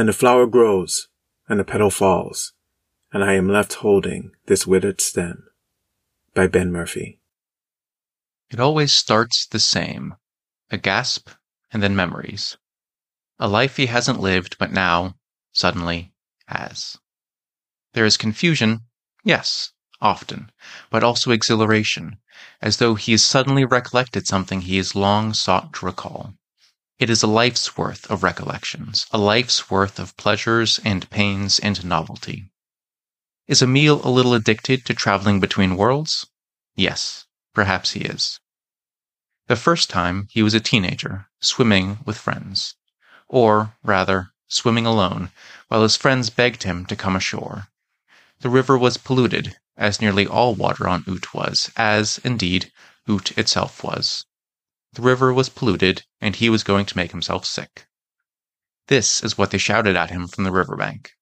And the flower grows, and the petal falls, and I am left holding this withered stem. By Ben Murphy. It always starts the same a gasp, and then memories. A life he hasn't lived, but now, suddenly, has. There is confusion, yes, often, but also exhilaration, as though he has suddenly recollected something he has long sought to recall. It is a life's worth of recollections, a life's worth of pleasures and pains and novelty. Is Emile a little addicted to traveling between worlds? Yes, perhaps he is. The first time he was a teenager, swimming with friends. Or, rather, swimming alone, while his friends begged him to come ashore. The river was polluted, as nearly all water on Ute was, as, indeed, Ute itself was. The river was polluted, and he was going to make himself sick. This is what they shouted at him from the river bank.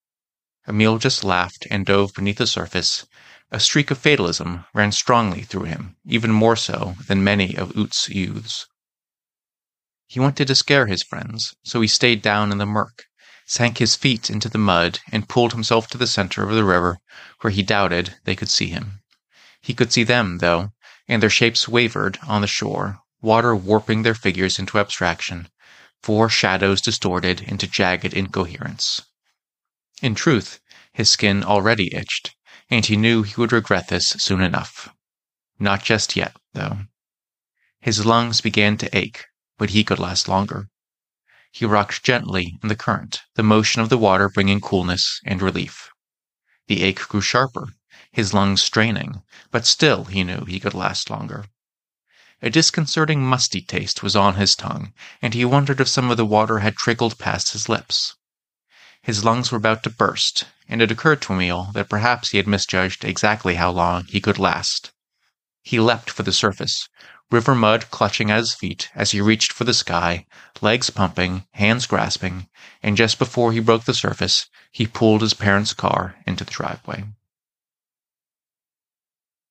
Emile just laughed and dove beneath the surface. A streak of fatalism ran strongly through him, even more so than many of Ute's youths. He wanted to scare his friends, so he stayed down in the murk, sank his feet into the mud, and pulled himself to the center of the river, where he doubted they could see him. He could see them, though, and their shapes wavered on the shore, water warping their figures into abstraction, four shadows distorted into jagged incoherence. In truth, his skin already itched, and he knew he would regret this soon enough. Not just yet, though. His lungs began to ache, but he could last longer. He rocked gently in the current, the motion of the water bringing coolness and relief. The ache grew sharper, his lungs straining, but still he knew he could last longer. A disconcerting musty taste was on his tongue, and he wondered if some of the water had trickled past his lips. His lungs were about to burst, and it occurred to Emil that perhaps he had misjudged exactly how long he could last. He leapt for the surface, river mud clutching at his feet as he reached for the sky, legs pumping, hands grasping, and just before he broke the surface, he pulled his parents' car into the driveway.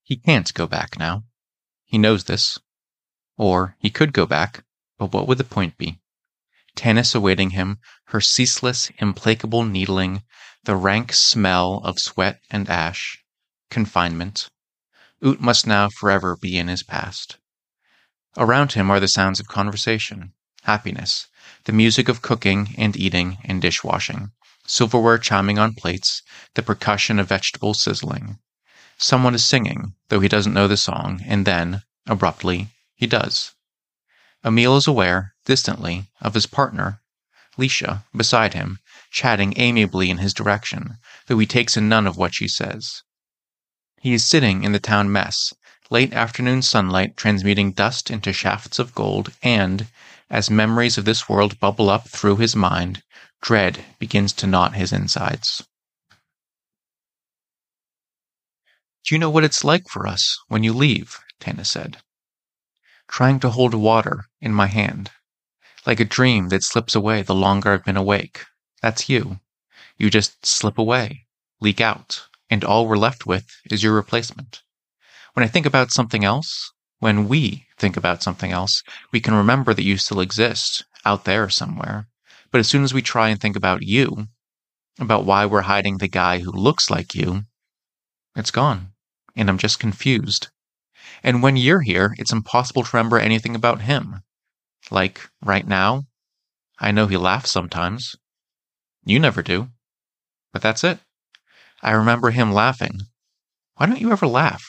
He can't go back now. He knows this. Or he could go back, but what would the point be? Tanis awaiting him, her ceaseless, implacable needling, the rank smell of sweat and ash, confinement. Ute must now forever be in his past. Around him are the sounds of conversation, happiness, the music of cooking and eating and dishwashing, silverware chiming on plates, the percussion of vegetables sizzling. Someone is singing, though he doesn't know the song, and then, abruptly, he does. Emile is aware, distantly, of his partner, Leisha, beside him, chatting amiably in his direction, though he takes in none of what she says. He is sitting in the town mess, late afternoon sunlight transmuting dust into shafts of gold, and, as memories of this world bubble up through his mind, dread begins to knot his insides. Do you know what it's like for us when you leave? Tanis said trying to hold water in my hand. Like a dream that slips away the longer I've been awake. That's you. You just slip away, leak out, and all we're left with is your replacement. When I think about something else, when we think about something else, we can remember that you still exist out there somewhere. But as soon as we try and think about you, about why we're hiding the guy who looks like you, it's gone. And I'm just confused. And when you're here, it's impossible to remember anything about him. Like, right now, I know he laughs sometimes. You never do. But that's it. I remember him laughing. Why don't you ever laugh?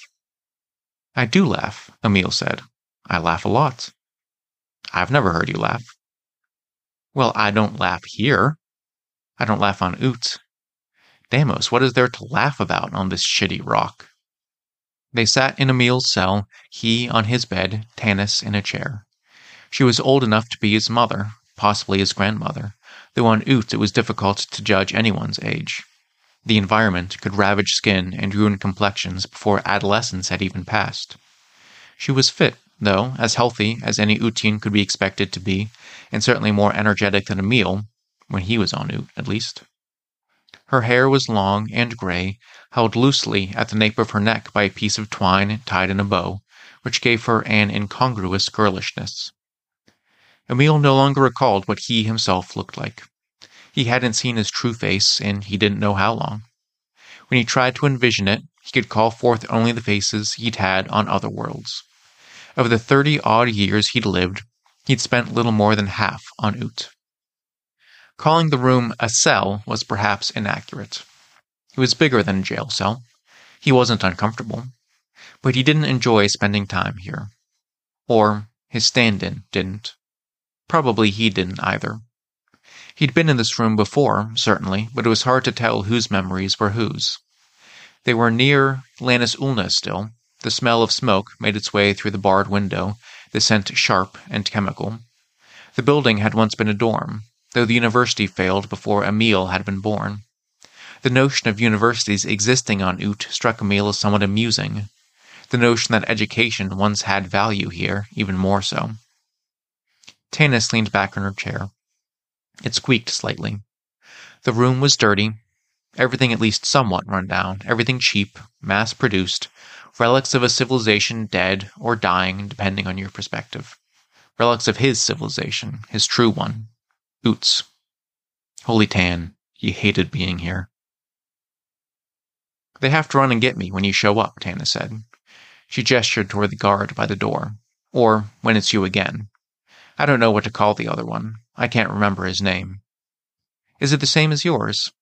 I do laugh, Emile said. I laugh a lot. I've never heard you laugh. Well, I don't laugh here. I don't laugh on Ute. Deimos, what is there to laugh about on this shitty rock? They sat in Emile's cell, he on his bed, Tanis in a chair. She was old enough to be his mother, possibly his grandmother, though on Ute it was difficult to judge anyone's age. The environment could ravage skin and ruin complexions before adolescence had even passed. She was fit, though, as healthy as any Utean could be expected to be, and certainly more energetic than Emile, when he was on Ute, at least. Her hair was long and gray, held loosely at the nape of her neck by a piece of twine tied in a bow, which gave her an incongruous girlishness. Emile no longer recalled what he himself looked like. He hadn't seen his true face in he didn't know how long. When he tried to envision it, he could call forth only the faces he'd had on other worlds. Of the thirty odd years he'd lived, he'd spent little more than half on Oot. Calling the room a cell was perhaps inaccurate. It was bigger than a jail cell. He wasn't uncomfortable, but he didn't enjoy spending time here. Or his stand in didn't. Probably he didn't either. He'd been in this room before, certainly, but it was hard to tell whose memories were whose. They were near Lannis Ulna still. The smell of smoke made its way through the barred window, the scent sharp and chemical. The building had once been a dorm, though the university failed before Emil had been born. The notion of universities existing on Oot struck Emil as somewhat amusing. The notion that education once had value here, even more so. Tanis leaned back in her chair. It squeaked slightly. The room was dirty, everything at least somewhat run down, everything cheap, mass produced, relics of a civilization dead or dying, depending on your perspective. Relics of his civilization, his true one. Oots. Holy Tan, he hated being here. They have to run and get me when you show up, Tanis said. She gestured toward the guard by the door. Or when it's you again. I don't know what to call the other one. I can't remember his name. Is it the same as yours?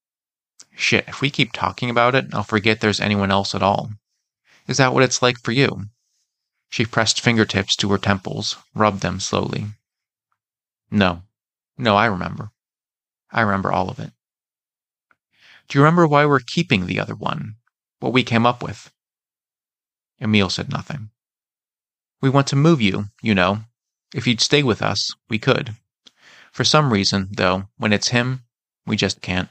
Shit, if we keep talking about it, I'll forget there's anyone else at all. Is that what it's like for you? She pressed fingertips to her temples, rubbed them slowly. No. No, I remember. I remember all of it. Do you remember why we're keeping the other one? What we came up with? Emil said nothing. We want to move you, you know. If you'd stay with us, we could. For some reason, though, when it's him, we just can't.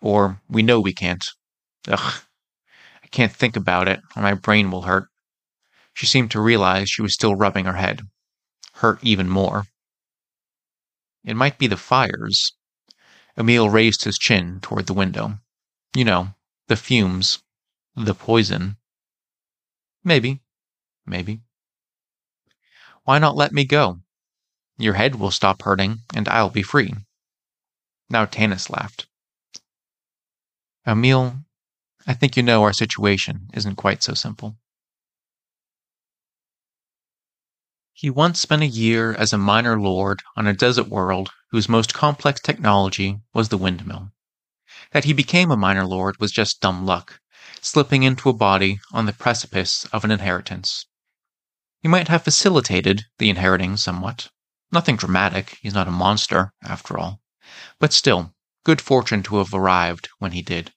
Or we know we can't. Ugh. I can't think about it, or my brain will hurt. She seemed to realize she was still rubbing her head. Hurt even more. It might be the fires. Emil raised his chin toward the window. You know, the fumes. The poison. Maybe. Maybe. Why not let me go? Your head will stop hurting, and I'll be free. Now Tanis laughed. Emil, I think you know our situation isn't quite so simple. He once spent a year as a minor lord on a desert world whose most complex technology was the windmill. That he became a minor lord was just dumb luck, slipping into a body on the precipice of an inheritance. He might have facilitated the inheriting somewhat, Nothing dramatic, he's not a monster, after all. But still, good fortune to have arrived when he did.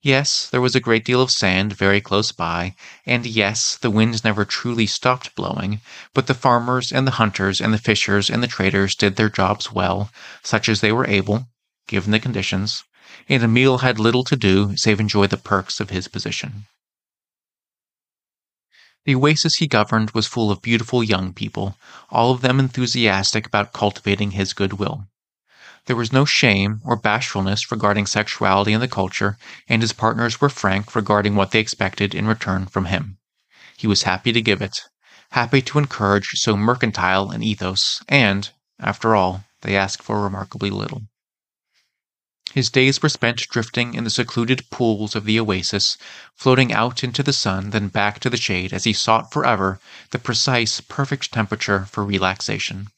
Yes, there was a great deal of sand very close by, and yes, the winds never truly stopped blowing, but the farmers and the hunters and the fishers and the traders did their jobs well, such as they were able, given the conditions, and Emil had little to do save enjoy the perks of his position. The oasis he governed was full of beautiful young people, all of them enthusiastic about cultivating his goodwill. There was no shame or bashfulness regarding sexuality in the culture, and his partners were frank regarding what they expected in return from him. He was happy to give it, happy to encourage so mercantile an ethos, and, after all, they asked for remarkably little. His days were spent drifting in the secluded pools of the oasis, floating out into the sun, then back to the shade as he sought forever the precise, perfect temperature for relaxation.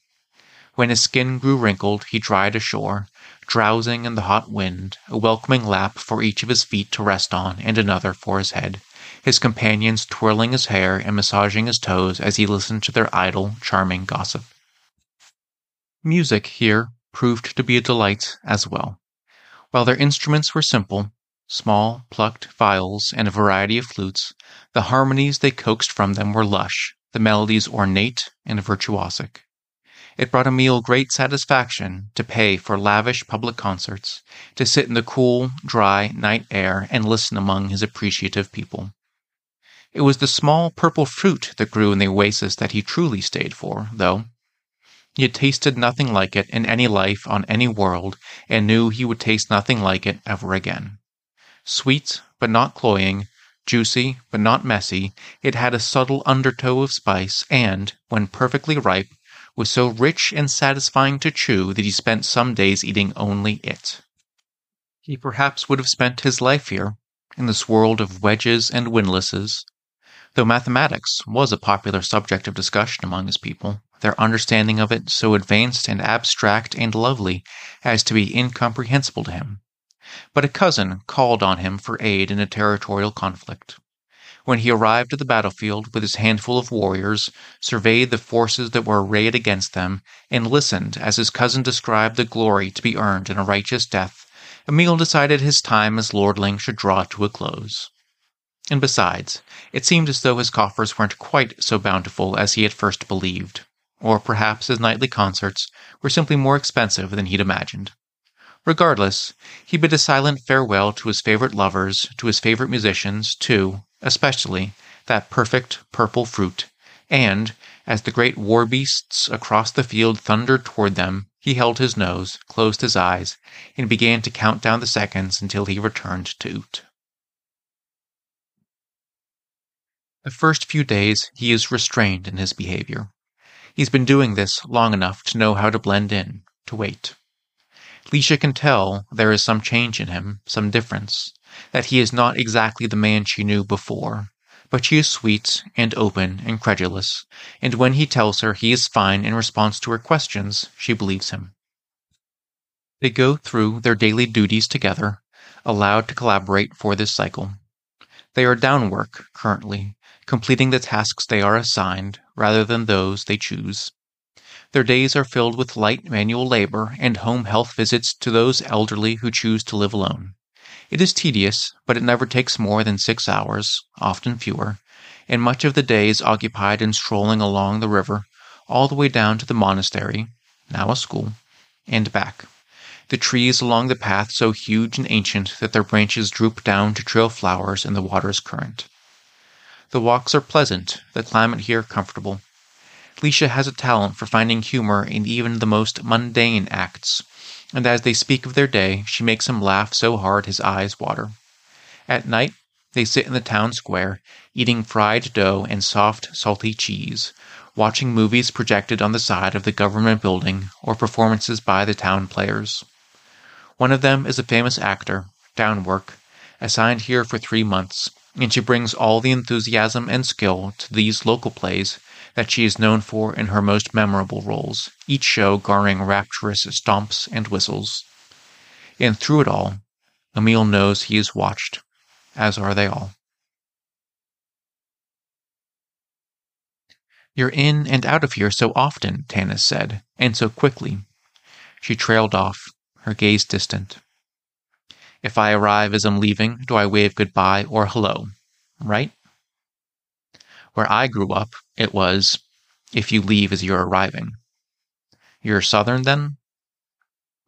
When his skin grew wrinkled, he dried ashore, drowsing in the hot wind, a welcoming lap for each of his feet to rest on and another for his head, his companions twirling his hair and massaging his toes as he listened to their idle, charming gossip. Music here proved to be a delight as well. While their instruments were simple, small, plucked viols and a variety of flutes, the harmonies they coaxed from them were lush, the melodies ornate and virtuosic. It brought Emil great satisfaction to pay for lavish public concerts, to sit in the cool, dry night air and listen among his appreciative people. It was the small purple fruit that grew in the oasis that he truly stayed for, though, he had tasted nothing like it in any life on any world, and knew he would taste nothing like it ever again. Sweet, but not cloying, juicy, but not messy, it had a subtle undertow of spice, and, when perfectly ripe, was so rich and satisfying to chew that he spent some days eating only it. He perhaps would have spent his life here, in this world of wedges and windlasses, though mathematics was a popular subject of discussion among his people, their understanding of it so advanced and abstract and lovely as to be incomprehensible to him. But a cousin called on him for aid in a territorial conflict. When he arrived at the battlefield with his handful of warriors, surveyed the forces that were arrayed against them, and listened as his cousin described the glory to be earned in a righteous death, Emil decided his time as lordling should draw to a close. And besides, it seemed as though his coffers weren't quite so bountiful as he at first believed, or perhaps his nightly concerts were simply more expensive than he'd imagined. Regardless, he bid a silent farewell to his favorite lovers, to his favorite musicians, to, especially, that perfect purple fruit, and, as the great war beasts across the field thundered toward them, he held his nose, closed his eyes, and began to count down the seconds until he returned to Oot. The first few days he is restrained in his behavior. He's been doing this long enough to know how to blend in, to wait. Lisha can tell there is some change in him, some difference, that he is not exactly the man she knew before. But she is sweet and open and credulous, and when he tells her he is fine in response to her questions, she believes him. They go through their daily duties together, allowed to collaborate for this cycle. They are down work currently, completing the tasks they are assigned rather than those they choose. Their days are filled with light manual labor and home health visits to those elderly who choose to live alone. It is tedious, but it never takes more than six hours, often fewer, and much of the day is occupied in strolling along the river, all the way down to the monastery, now a school, and back. The trees along the path so huge and ancient that their branches droop down to trail flowers in the water's current. The walks are pleasant, the climate here comfortable, Lisha has a talent for finding humor in even the most mundane acts, and as they speak of their day, she makes him laugh so hard his eyes water. At night, they sit in the town square, eating fried dough and soft, salty cheese, watching movies projected on the side of the government building or performances by the town players. One of them is a famous actor, Downwork, assigned here for three months, and she brings all the enthusiasm and skill to these local plays that she is known for in her most memorable roles, each show garnering rapturous stomps and whistles. And through it all, Emil knows he is watched, as are they all. You're in and out of here so often, Tanis said, and so quickly. She trailed off, her gaze distant. If I arrive as I'm leaving, do I wave goodbye or hello? Right? Where I grew up, it was, if you leave as you're arriving. You're Southern then?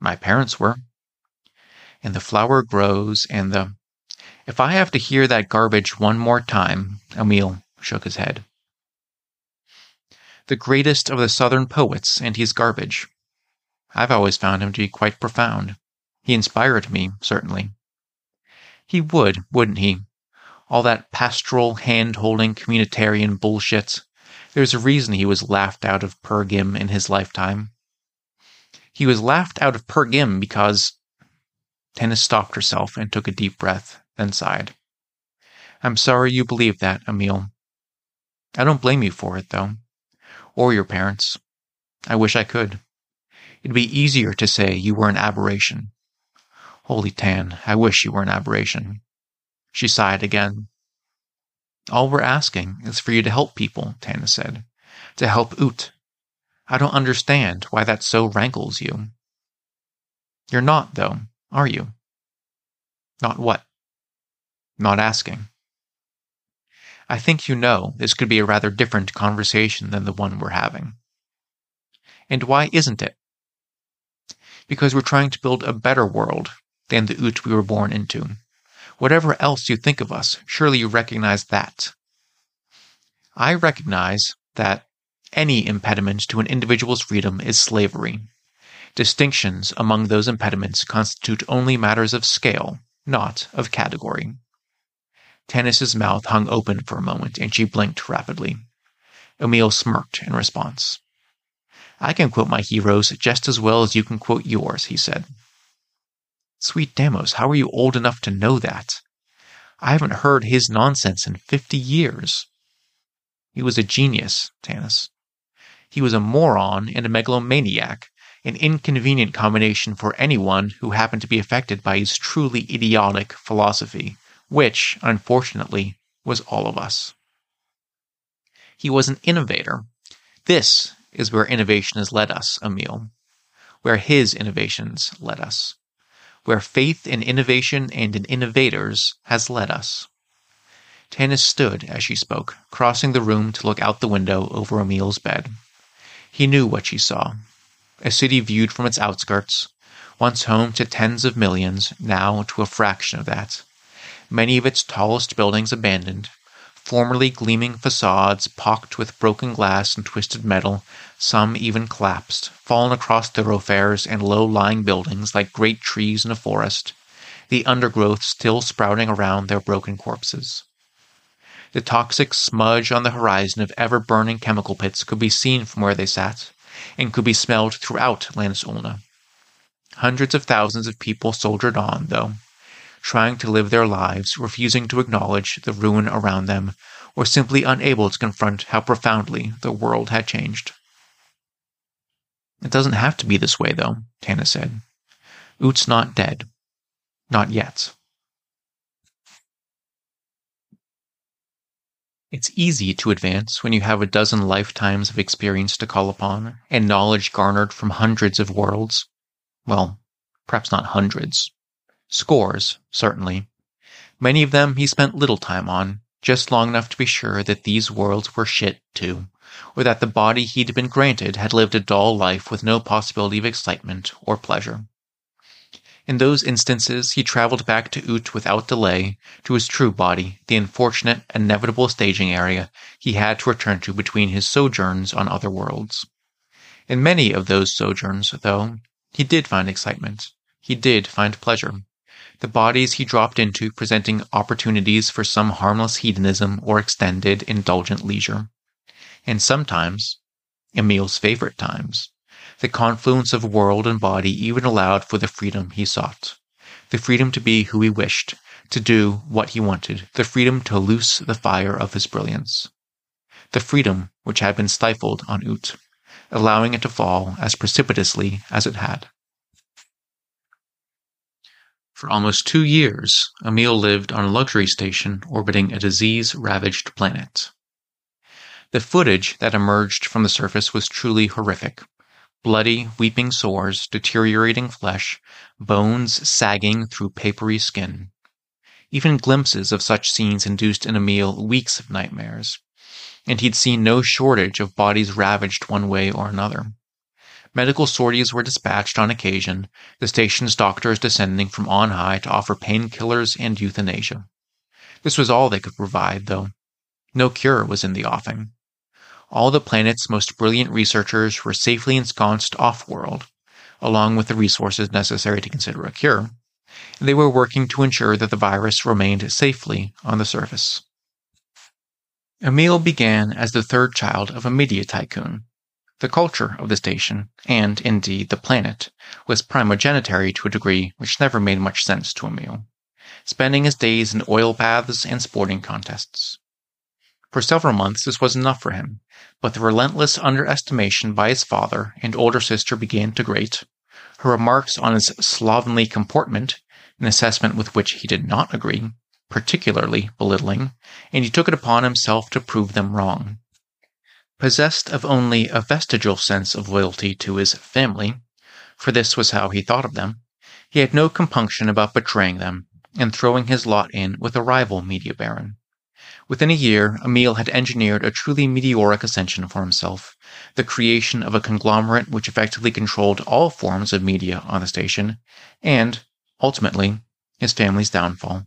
My parents were. And the flower grows, and the. If I have to hear that garbage one more time, Emil shook his head. The greatest of the Southern poets, and he's garbage. I've always found him to be quite profound. He inspired me, certainly. He would, wouldn't he, all that pastoral, hand holding, communitarian bullshit. There's a reason he was laughed out of Per Gym in his lifetime. He was laughed out of Per Gym because. Tanis stopped herself and took a deep breath, then sighed. I'm sorry you believe that, Emil. I don't blame you for it, though. Or your parents. I wish I could. It'd be easier to say you were an aberration. Holy Tan, I wish you were an aberration. She sighed again. All we're asking is for you to help people, Tanis said. To help Oot. I don't understand why that so rankles you. You're not, though, are you? Not what? Not asking. I think you know this could be a rather different conversation than the one we're having. And why isn't it? Because we're trying to build a better world than the Oot we were born into. Whatever else you think of us, surely you recognize that. I recognize that any impediment to an individual's freedom is slavery. Distinctions among those impediments constitute only matters of scale, not of category. Tanis's mouth hung open for a moment, and she blinked rapidly. Emil smirked in response. I can quote my heroes just as well as you can quote yours, he said. Sweet Deimos, how are you old enough to know that? I haven't heard his nonsense in fifty years. He was a genius, Tanis. He was a moron and a megalomaniac, an inconvenient combination for anyone who happened to be affected by his truly idiotic philosophy, which, unfortunately, was all of us. He was an innovator. This is where innovation has led us, Emil. Where his innovations led us. Where faith in innovation and in innovators has led us. Tanis stood as she spoke, crossing the room to look out the window over Emil's bed. He knew what she saw. A city viewed from its outskirts, once home to tens of millions, now to a fraction of that. Many of its tallest buildings abandoned, formerly gleaming facades pocked with broken glass and twisted metal, some even collapsed, fallen across thoroughfares and low-lying buildings like great trees in a forest, the undergrowth still sprouting around their broken corpses. The toxic smudge on the horizon of ever-burning chemical pits could be seen from where they sat, and could be smelled throughout Lannis Ulna. Hundreds of thousands of people soldiered on, though, trying to live their lives, refusing to acknowledge the ruin around them, or simply unable to confront how profoundly the world had changed. It doesn't have to be this way, though, Tanis said. Oot's not dead. Not yet. It's easy to advance when you have a dozen lifetimes of experience to call upon and knowledge garnered from hundreds of worlds. Well, perhaps not hundreds, Scores, certainly. Many of them he spent little time on, just long enough to be sure that these worlds were shit, too, or that the body he'd been granted had lived a dull life with no possibility of excitement or pleasure. In those instances, he traveled back to Oot without delay, to his true body, the unfortunate, inevitable staging area he had to return to between his sojourns on other worlds. In many of those sojourns, though, he did find excitement. He did find pleasure the bodies he dropped into presenting opportunities for some harmless hedonism or extended, indulgent leisure. And sometimes, Emil's favorite times, the confluence of world and body even allowed for the freedom he sought. The freedom to be who he wished, to do what he wanted, the freedom to loose the fire of his brilliance. The freedom which had been stifled on Oot, allowing it to fall as precipitously as it had. For almost two years, Emil lived on a luxury station orbiting a disease-ravaged planet. The footage that emerged from the surface was truly horrific. Bloody, weeping sores, deteriorating flesh, bones sagging through papery skin. Even glimpses of such scenes induced in Emil weeks of nightmares, and he'd seen no shortage of bodies ravaged one way or another. Medical sorties were dispatched on occasion, the station's doctors descending from on high to offer painkillers and euthanasia. This was all they could provide, though. No cure was in the offing. All the planet's most brilliant researchers were safely ensconced off-world, along with the resources necessary to consider a cure, they were working to ensure that the virus remained safely on the surface. Emil began as the third child of a media tycoon the culture of the station, and, indeed, the planet, was primogenitary to a degree which never made much sense to Emil, spending his days in oil baths and sporting contests. For several months this was enough for him, but the relentless underestimation by his father and older sister began to grate. Her remarks on his slovenly comportment, an assessment with which he did not agree, particularly belittling, and he took it upon himself to prove them wrong. Possessed of only a vestigial sense of loyalty to his family, for this was how he thought of them, he had no compunction about betraying them and throwing his lot in with a rival media baron. Within a year, Emil had engineered a truly meteoric ascension for himself, the creation of a conglomerate which effectively controlled all forms of media on the station, and, ultimately, his family's downfall.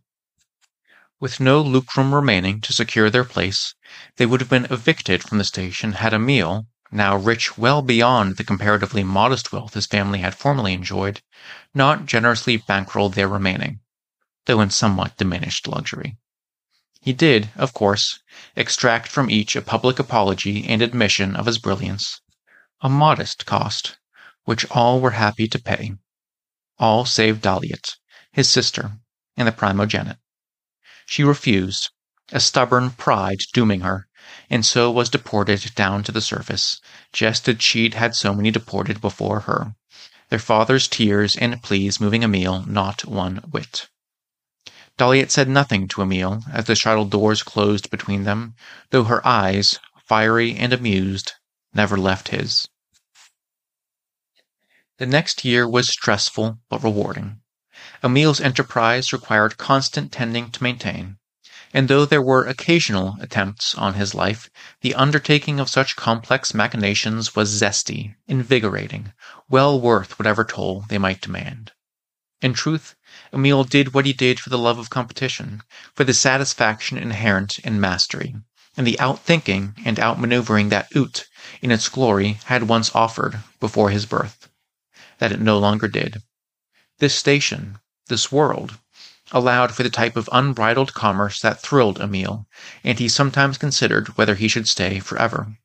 With no lucrum remaining to secure their place, they would have been evicted from the station had Emil, now rich well beyond the comparatively modest wealth his family had formerly enjoyed, not generously bankrolled their remaining, though in somewhat diminished luxury. He did, of course, extract from each a public apology and admission of his brilliance, A modest cost, which all were happy to pay. All save Dahliet, his sister, and the primogenit. She refused, a stubborn pride dooming her, and so was deported down to the surface, just as she'd had so many deported before her, their father's tears and pleas moving Emile not one whit. Dahliet said nothing to Emile as the shuttle doors closed between them, though her eyes, fiery and amused, never left his. The next year was stressful but rewarding. Emile's enterprise required constant tending to maintain, and though there were occasional attempts on his life, the undertaking of such complex machinations was zesty, invigorating, well worth whatever toll they might demand. In truth, Emile did what he did for the love of competition, for the satisfaction inherent in mastery, and the outthinking and outmaneuvering that Ute, in its glory, had once offered before his birth. That it no longer did. This station, this world, allowed for the type of unbridled commerce that thrilled Emile, and he sometimes considered whether he should stay forever.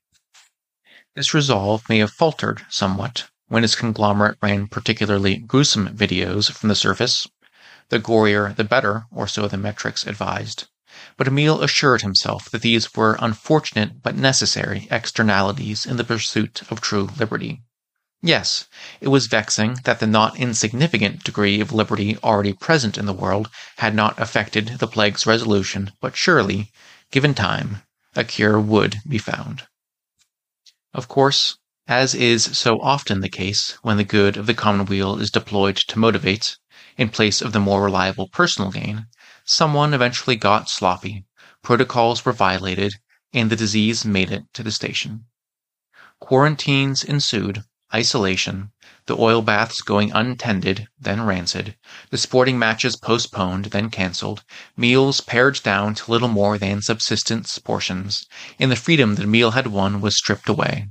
This resolve may have faltered somewhat when his conglomerate ran particularly gruesome videos from the surface. The gorier the better, or so the metrics advised. But Emile assured himself that these were unfortunate but necessary externalities in the pursuit of true liberty. Yes, it was vexing that the not insignificant degree of liberty already present in the world had not affected the plague's resolution, but surely, given time, a cure would be found. Of course, as is so often the case when the good of the commonweal is deployed to motivate, in place of the more reliable personal gain, someone eventually got sloppy, protocols were violated, and the disease made it to the station. Quarantines ensued, isolation, the oil baths going untended, then rancid, the sporting matches postponed, then cancelled, meals pared down to little more than subsistence portions, and the freedom that a meal had won was stripped away.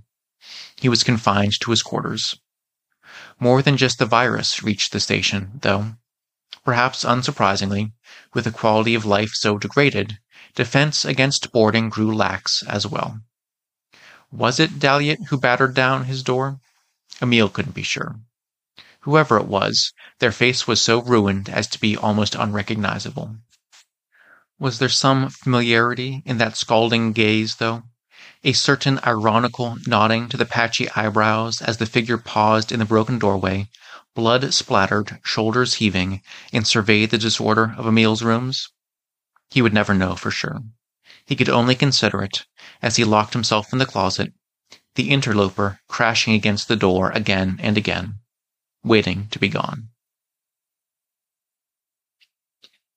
He was confined to his quarters. More than just the virus reached the station, though. Perhaps unsurprisingly, with the quality of life so degraded, defense against boarding grew lax as well. Was it Dahliet who battered down his door? Emile couldn't be sure. Whoever it was, their face was so ruined as to be almost unrecognizable. Was there some familiarity in that scalding gaze, though? A certain ironical nodding to the patchy eyebrows as the figure paused in the broken doorway, blood splattered, shoulders heaving, and surveyed the disorder of Emile's rooms? He would never know for sure. He could only consider it, as he locked himself in the closet, the interloper crashing against the door again and again, waiting to be gone.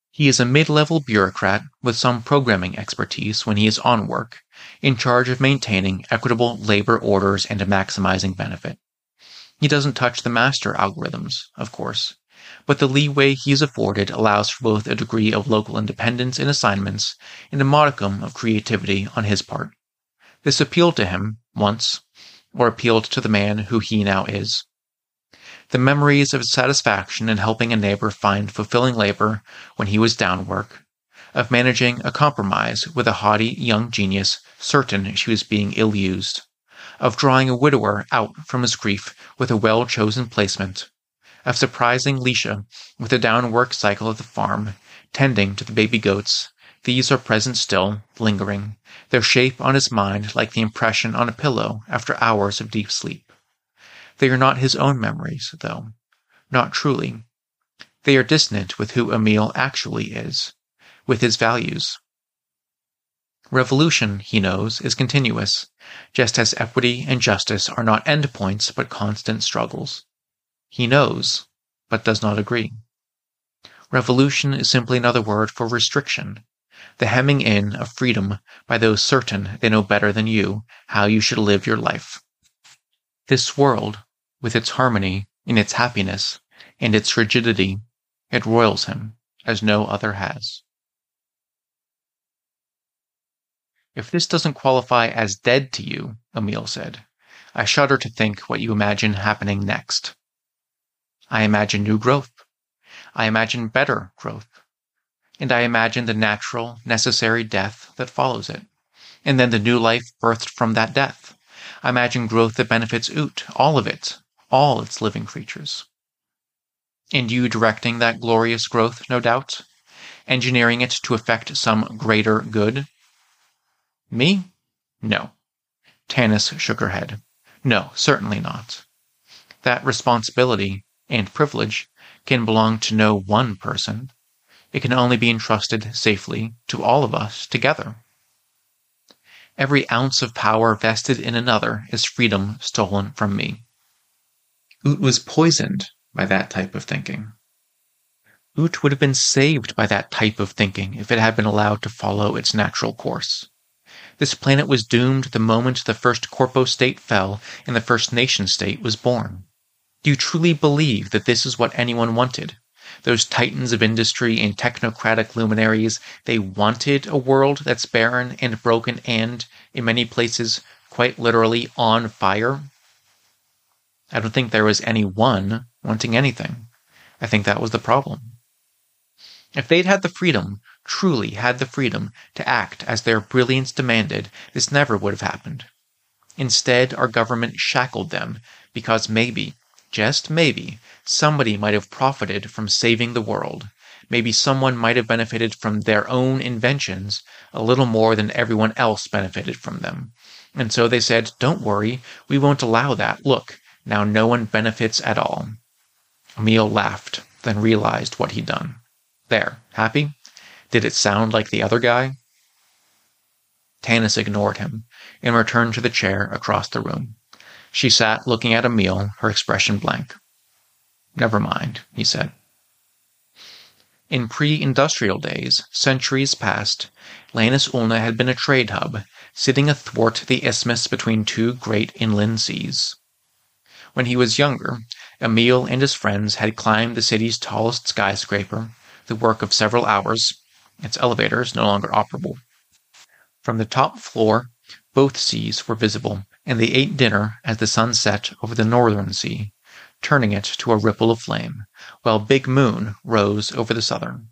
He is a mid-level bureaucrat with some programming expertise when he is on work, in charge of maintaining equitable labor orders and maximizing benefit. He doesn't touch the master algorithms, of course, but the leeway he is afforded allows for both a degree of local independence in assignments and a modicum of creativity on his part. This appealed to him once, or appealed to the man who he now is. The memories of satisfaction in helping a neighbor find fulfilling labor when he was down work, of managing a compromise with a haughty young genius certain she was being ill used, of drawing a widower out from his grief with a well chosen placement, of surprising Lisha with the down work cycle of the farm, tending to the baby goats, these are present still, lingering, their shape on his mind like the impression on a pillow after hours of deep sleep. They are not his own memories, though. Not truly. They are dissonant with who Emile actually is, with his values. Revolution, he knows, is continuous, just as equity and justice are not endpoints but constant struggles. He knows, but does not agree. Revolution is simply another word for restriction, the hemming in of freedom by those certain they know better than you how you should live your life. This world, with its harmony and its happiness and its rigidity, it roils him as no other has. If this doesn't qualify as dead to you, Emile said, I shudder to think what you imagine happening next. I imagine new growth. I imagine better growth and I imagine the natural, necessary death that follows it, and then the new life birthed from that death. I imagine growth that benefits Oot, all of it, all its living creatures. And you directing that glorious growth, no doubt? Engineering it to effect some greater good? Me? No. Tanis shook her head. No, certainly not. That responsibility and privilege can belong to no one person. It can only be entrusted safely to all of us together. Every ounce of power vested in another is freedom stolen from me. Oot was poisoned by that type of thinking. Oot would have been saved by that type of thinking if it had been allowed to follow its natural course. This planet was doomed the moment the first corpo state fell and the first nation state was born. Do you truly believe that this is what anyone wanted? Those titans of industry and technocratic luminaries, they wanted a world that's barren and broken and, in many places, quite literally on fire? I don't think there was any one wanting anything. I think that was the problem. If they'd had the freedom, truly had the freedom, to act as their brilliance demanded, this never would have happened. Instead, our government shackled them because maybe, just maybe, somebody might have profited from saving the world. Maybe someone might have benefited from their own inventions a little more than everyone else benefited from them. And so they said, Don't worry, we won't allow that. Look, now no one benefits at all. Emil laughed, then realized what he'd done. There, happy? Did it sound like the other guy? Tanis ignored him and returned to the chair across the room. She sat looking at Emil, her expression blank. Never mind, he said. In pre-industrial days, centuries past, Lannis Ulna had been a trade hub, sitting athwart the isthmus between two great inland seas. When he was younger, Emil and his friends had climbed the city's tallest skyscraper the work of several hours. Its elevator is no longer operable. From the top floor, both seas were visible, and they ate dinner as the sun set over the northern sea, turning it to a ripple of flame, while Big Moon rose over the southern.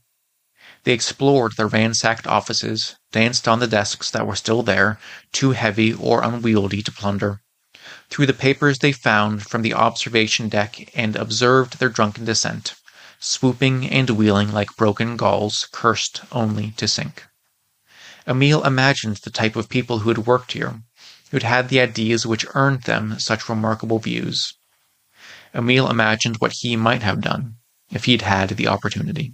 They explored their ransacked offices, danced on the desks that were still there, too heavy or unwieldy to plunder, through the papers they found from the observation deck, and observed their drunken descent swooping and wheeling like broken gulls cursed only to sink. Emil imagined the type of people who had worked here, who'd had the ideas which earned them such remarkable views. Emil imagined what he might have done if he'd had the opportunity.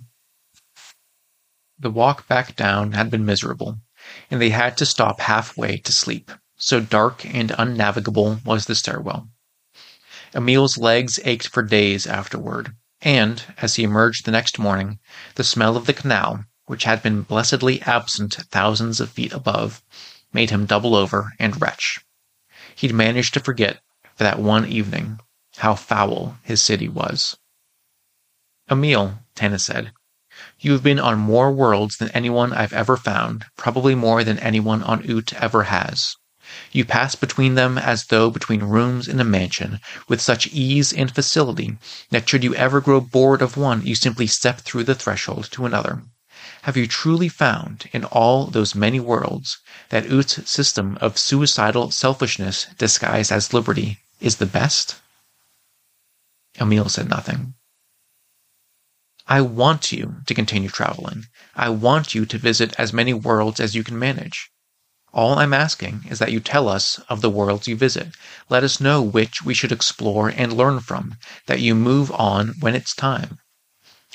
The walk back down had been miserable, and they had to stop halfway to sleep, so dark and unnavigable was the stairwell. Emil's legs ached for days afterward, and, as he emerged the next morning, the smell of the canal, which had been blessedly absent thousands of feet above, made him double over and retch. He'd managed to forget, for that one evening, how foul his city was. Emil, Tanis said, you have been on more worlds than anyone I've ever found, probably more than anyone on Oot ever has. You pass between them as though between rooms in a mansion, with such ease and facility that should you ever grow bored of one, you simply step through the threshold to another. Have you truly found in all those many worlds that Oot's system of suicidal selfishness disguised as liberty is the best? Emil said nothing. I want you to continue traveling. I want you to visit as many worlds as you can manage. All I'm asking is that you tell us of the worlds you visit. Let us know which we should explore and learn from, that you move on when it's time.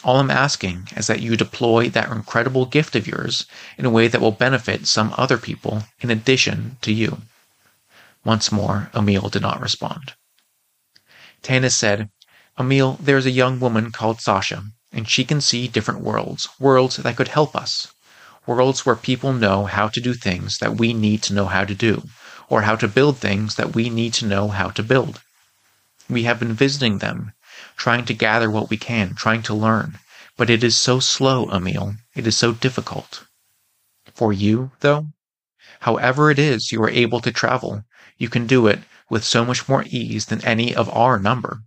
All I'm asking is that you deploy that incredible gift of yours in a way that will benefit some other people in addition to you. Once more, Emil did not respond. Tanis said, Emil, there's a young woman called Sasha, and she can see different worlds, worlds that could help us worlds where people know how to do things that we need to know how to do, or how to build things that we need to know how to build. We have been visiting them, trying to gather what we can, trying to learn, but it is so slow, Emil. It is so difficult. For you, though, however it is you are able to travel, you can do it with so much more ease than any of our number.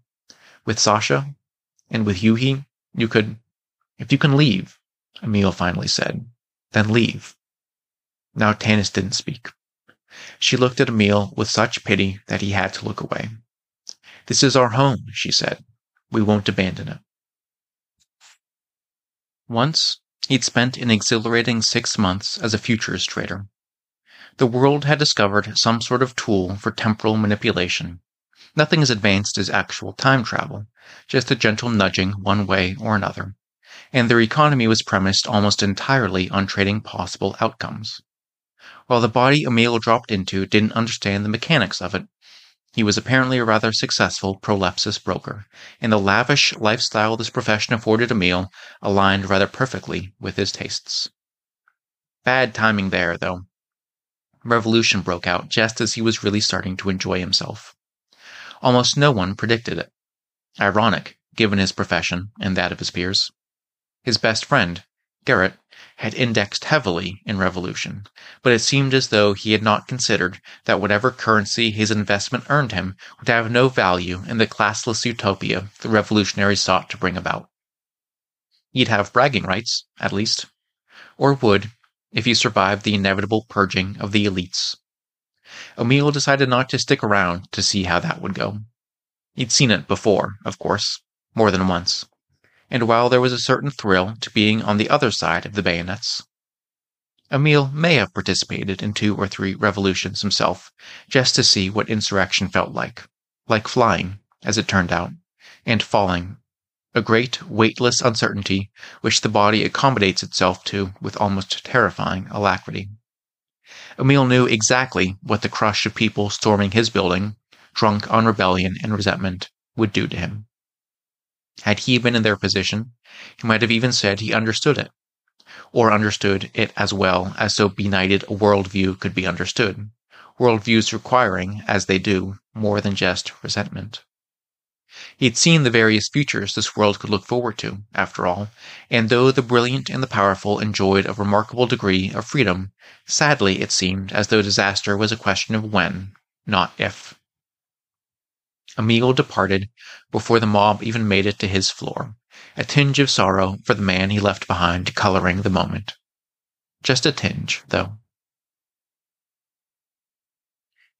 With Sasha and with Yuhi, you could, if you can leave, Emil finally said, then leave. Now Tanis didn't speak. She looked at Emil with such pity that he had to look away. This is our home, she said. We won't abandon it. Once, he'd spent an exhilarating six months as a futures trader. The world had discovered some sort of tool for temporal manipulation. Nothing as advanced as actual time travel, just a gentle nudging one way or another. And their economy was premised almost entirely on trading possible outcomes. While the body Emil dropped into didn't understand the mechanics of it, he was apparently a rather successful prolepsis broker, and the lavish lifestyle this profession afforded Emil aligned rather perfectly with his tastes. Bad timing there, though. Revolution broke out just as he was really starting to enjoy himself. Almost no one predicted it. Ironic, given his profession and that of his peers. His best friend, Garrett, had indexed heavily in Revolution, but it seemed as though he had not considered that whatever currency his investment earned him would have no value in the classless utopia the revolutionaries sought to bring about. He'd have bragging rights, at least, or would if he survived the inevitable purging of the elites. Emil decided not to stick around to see how that would go. He'd seen it before, of course, more than once and while there was a certain thrill to being on the other side of the bayonets, Emil may have participated in two or three revolutions himself, just to see what insurrection felt like. Like flying, as it turned out, and falling. A great, weightless uncertainty which the body accommodates itself to with almost terrifying alacrity. Emil knew exactly what the crush of people storming his building, drunk on rebellion and resentment, would do to him. Had he been in their position, he might have even said he understood it, or understood it as well as so benighted a worldview could be understood, worldviews requiring, as they do, more than just resentment. He had seen the various futures this world could look forward to, after all, and though the brilliant and the powerful enjoyed a remarkable degree of freedom, sadly it seemed as though disaster was a question of when, not if. Emil departed before the mob even made it to his floor, a tinge of sorrow for the man he left behind coloring the moment. Just a tinge, though.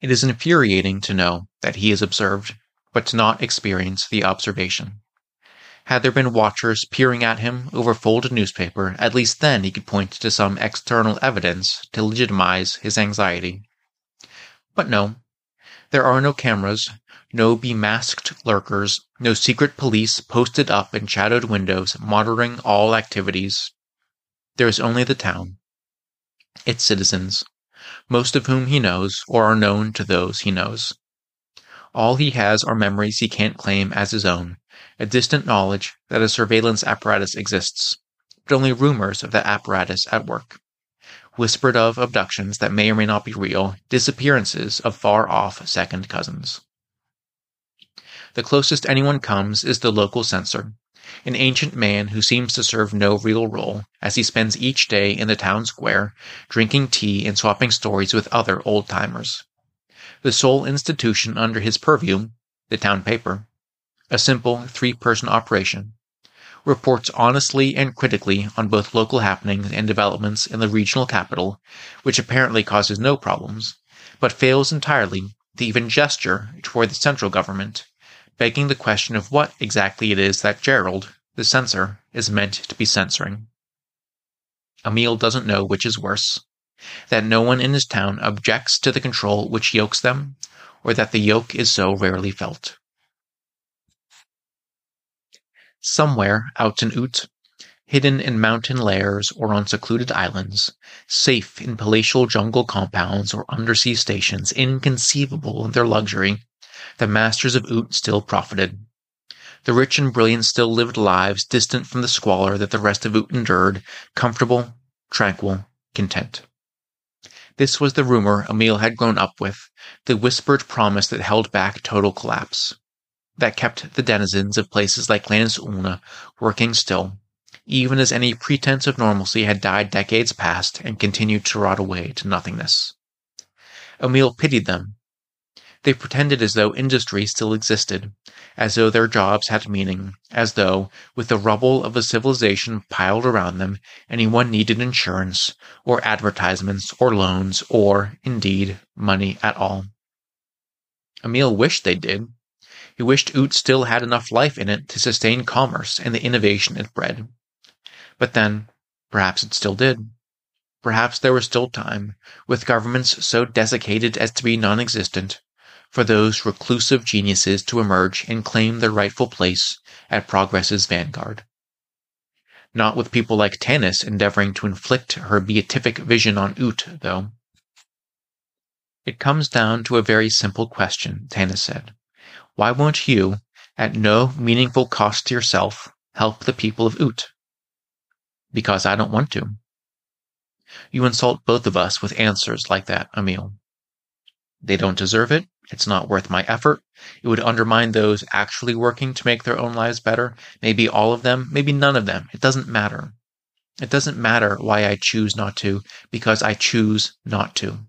It is infuriating to know that he is observed, but to not experience the observation. Had there been watchers peering at him over folded newspaper, at least then he could point to some external evidence to legitimize his anxiety. But no, there are no cameras, no bemasked lurkers, no secret police posted up in shadowed windows monitoring all activities. There is only the town, its citizens, most of whom he knows or are known to those he knows. All he has are memories he can't claim as his own, a distant knowledge that a surveillance apparatus exists, but only rumors of that apparatus at work. Whispered of abductions that may or may not be real, disappearances of far off second cousins. The closest anyone comes is the local censor, an ancient man who seems to serve no real role, as he spends each day in the town square, drinking tea and swapping stories with other old timers. The sole institution under his purview, the town paper, a simple three person operation, reports honestly and critically on both local happenings and developments in the regional capital, which apparently causes no problems, but fails entirely to even gesture toward the central government begging the question of what exactly it is that Gerald, the censor, is meant to be censoring. Emil doesn't know which is worse that no one in his town objects to the control which yokes them, or that the yoke is so rarely felt. Somewhere out in Oot, hidden in mountain lairs or on secluded islands, safe in palatial jungle compounds or undersea stations inconceivable in their luxury, the masters of Oot still profited. The rich and brilliant still lived lives distant from the squalor that the rest of Oot endured, comfortable, tranquil, content. This was the rumor Emil had grown up with, the whispered promise that held back total collapse, that kept the denizens of places like Lannis Ulna working still, even as any pretense of normalcy had died decades past and continued to rot away to nothingness. Emil pitied them They pretended as though industry still existed, as though their jobs had meaning, as though, with the rubble of a civilization piled around them, anyone needed insurance, or advertisements, or loans, or, indeed, money at all. Emil wished they did. He wished Oot still had enough life in it to sustain commerce and the innovation it bred. But then, perhaps it still did. Perhaps there was still time, with governments so desiccated as to be non existent, for those reclusive geniuses to emerge and claim their rightful place at progress's vanguard. Not with people like Tanis endeavoring to inflict her beatific vision on Oot, though. It comes down to a very simple question, Tanis said. Why won't you, at no meaningful cost to yourself, help the people of Oot? Because I don't want to. You insult both of us with answers like that, Emil. They don't deserve it, it's not worth my effort. It would undermine those actually working to make their own lives better. Maybe all of them, maybe none of them. It doesn't matter. It doesn't matter why I choose not to, because I choose not to.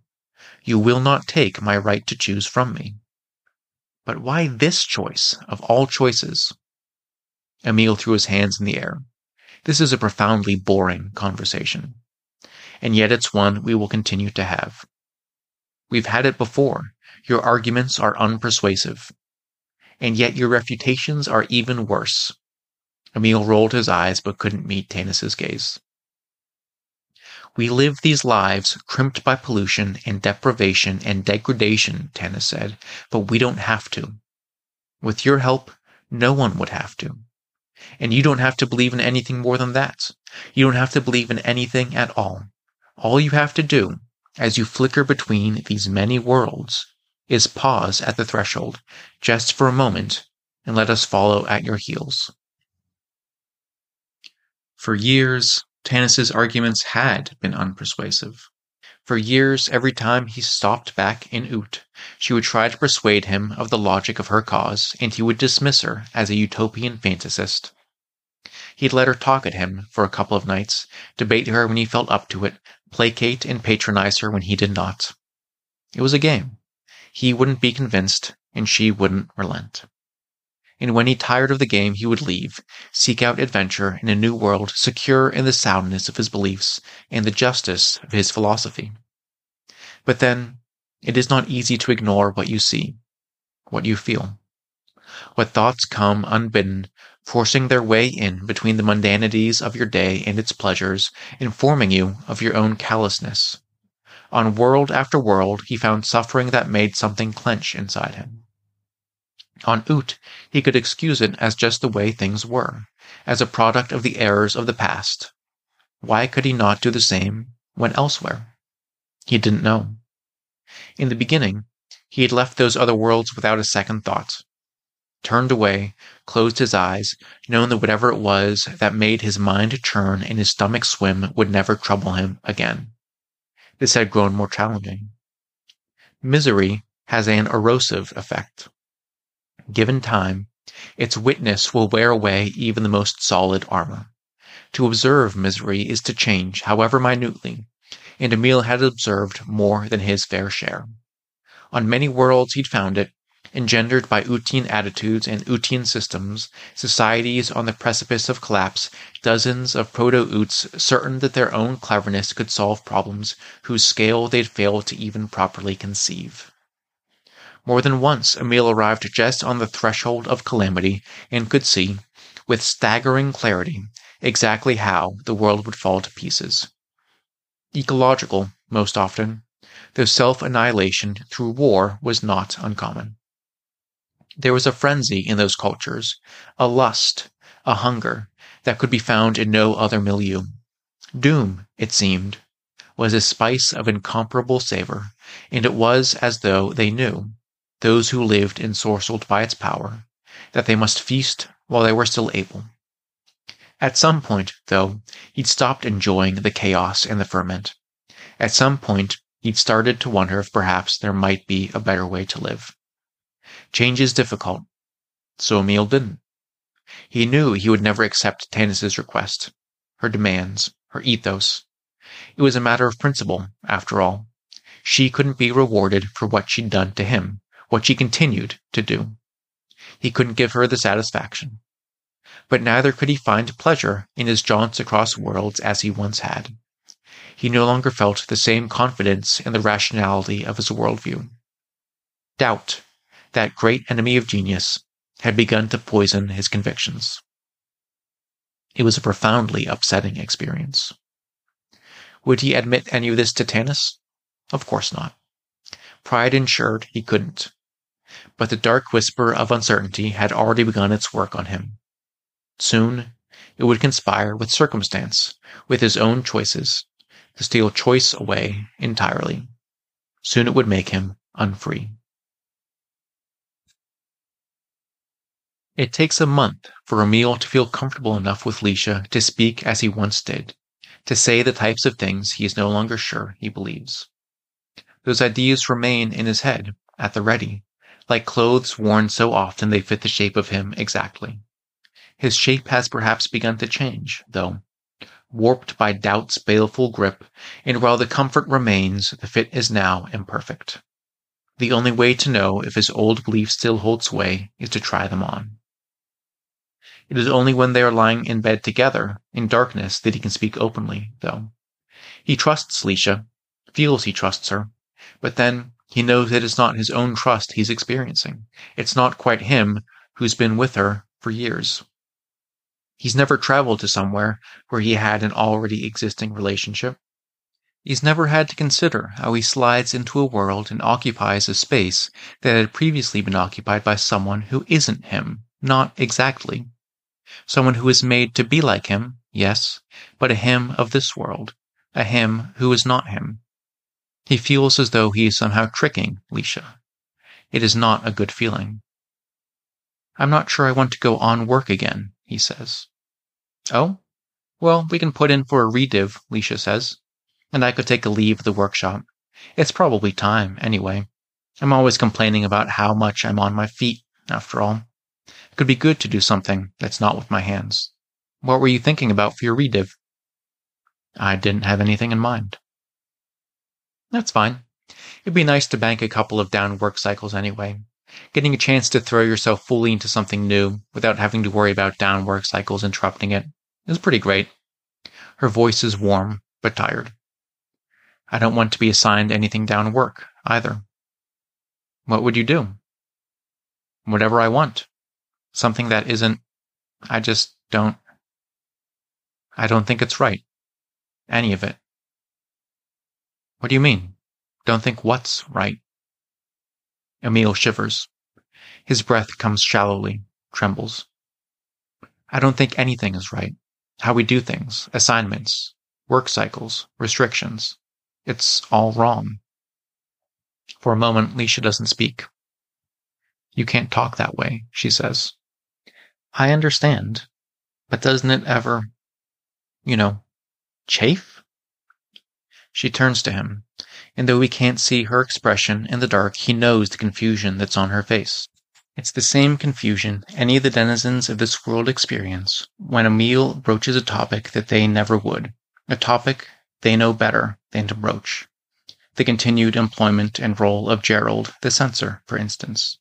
You will not take my right to choose from me. But why this choice of all choices? Emil threw his hands in the air. This is a profoundly boring conversation. And yet it's one we will continue to have. We've had it before. Your arguments are unpersuasive. And yet your refutations are even worse. Emil rolled his eyes but couldn't meet Tanis's gaze. We live these lives crimped by pollution and deprivation and degradation, Tanis said, but we don't have to. With your help, no one would have to. And you don't have to believe in anything more than that. You don't have to believe in anything at all. All you have to do, as you flicker between these many worlds, is pause at the threshold, just for a moment, and let us follow at your heels. For years, Tanis's arguments had been unpersuasive. For years, every time he stopped back in Oot, she would try to persuade him of the logic of her cause, and he would dismiss her as a utopian fantasist. He'd let her talk at him for a couple of nights, debate her when he felt up to it, placate and patronize her when he did not. It was a game. He wouldn't be convinced, and she wouldn't relent. And when he tired of the game, he would leave, seek out adventure in a new world, secure in the soundness of his beliefs and the justice of his philosophy. But then, it is not easy to ignore what you see, what you feel. What thoughts come unbidden, forcing their way in between the mundanities of your day and its pleasures, informing you of your own callousness. On world after world, he found suffering that made something clench inside him. On Oot, he could excuse it as just the way things were, as a product of the errors of the past. Why could he not do the same when elsewhere? He didn't know. In the beginning, he had left those other worlds without a second thought. Turned away, closed his eyes, known that whatever it was that made his mind churn and his stomach swim would never trouble him again. This had grown more challenging. Misery has an erosive effect. Given time, its witness will wear away even the most solid armor. To observe misery is to change, however minutely, and Emil had observed more than his fair share. On many worlds he'd found it, engendered by Ootian attitudes and Ootian systems, societies on the precipice of collapse, dozens of proto-Oots certain that their own cleverness could solve problems whose scale they'd failed to even properly conceive. More than once Emil arrived just on the threshold of calamity and could see, with staggering clarity, exactly how the world would fall to pieces. Ecological, most often, though self-annihilation through war was not uncommon. There was a frenzy in those cultures, a lust, a hunger, that could be found in no other milieu. Doom, it seemed, was a spice of incomparable savor, and it was as though they knew, those who lived ensorcelled by its power, that they must feast while they were still able. At some point, though, he'd stopped enjoying the chaos and the ferment. At some point, he'd started to wonder if perhaps there might be a better way to live. Change is difficult, so Emil didn't. He knew he would never accept Tanis's request, her demands, her ethos. It was a matter of principle, after all. She couldn't be rewarded for what she'd done to him, what she continued to do. He couldn't give her the satisfaction. But neither could he find pleasure in his jaunts across worlds as he once had. He no longer felt the same confidence in the rationality of his worldview. Doubt, that great enemy of genius, had begun to poison his convictions. It was a profoundly upsetting experience. Would he admit any of this to Tanis? Of course not. Pride ensured he couldn't. But the dark whisper of uncertainty had already begun its work on him. Soon, it would conspire with circumstance, with his own choices, to steal choice away entirely. Soon it would make him unfree. It takes a month for Emil to feel comfortable enough with Lisha to speak as he once did, to say the types of things he is no longer sure he believes. Those ideas remain in his head, at the ready, like clothes worn so often they fit the shape of him exactly. His shape has perhaps begun to change, though, warped by doubt's baleful grip, and while the comfort remains, the fit is now imperfect. The only way to know if his old belief still holds sway is to try them on. It is only when they are lying in bed together, in darkness, that he can speak openly, though. He trusts Lisha, feels he trusts her, but then he knows it is not his own trust he's experiencing. It's not quite him who's been with her for years. He's never traveled to somewhere where he had an already existing relationship. He's never had to consider how he slides into a world and occupies a space that had previously been occupied by someone who isn't him, not exactly. Someone who is made to be like him, yes, but a him of this world, a him who is not him. He feels as though he is somehow tricking Lisha. It is not a good feeling. I'm not sure I want to go on work again, he says. Oh? Well, we can put in for a rediv, Lisha says. And I could take a leave of the workshop. It's probably time, anyway. I'm always complaining about how much I'm on my feet, after all. It could be good to do something that's not with my hands. What were you thinking about for your rediv? I didn't have anything in mind. That's fine. It'd be nice to bank a couple of down work cycles anyway. Getting a chance to throw yourself fully into something new without having to worry about down work cycles interrupting it is pretty great. Her voice is warm, but tired. I don't want to be assigned anything down work, either. What would you do? Whatever I want something that isn't, I just don't, I don't think it's right. Any of it. What do you mean? Don't think what's right? Emil shivers. His breath comes shallowly, trembles. I don't think anything is right. How we do things, assignments, work cycles, restrictions. It's all wrong. For a moment, Lisha doesn't speak. You can't talk that way, she says. I understand. But doesn't it ever, you know, chafe? She turns to him, and though we can't see her expression in the dark, he knows the confusion that's on her face. It's the same confusion any of the denizens of this world experience when Emil broaches a topic that they never would, a topic they know better than to broach. The continued employment and role of Gerald, the censor, for instance.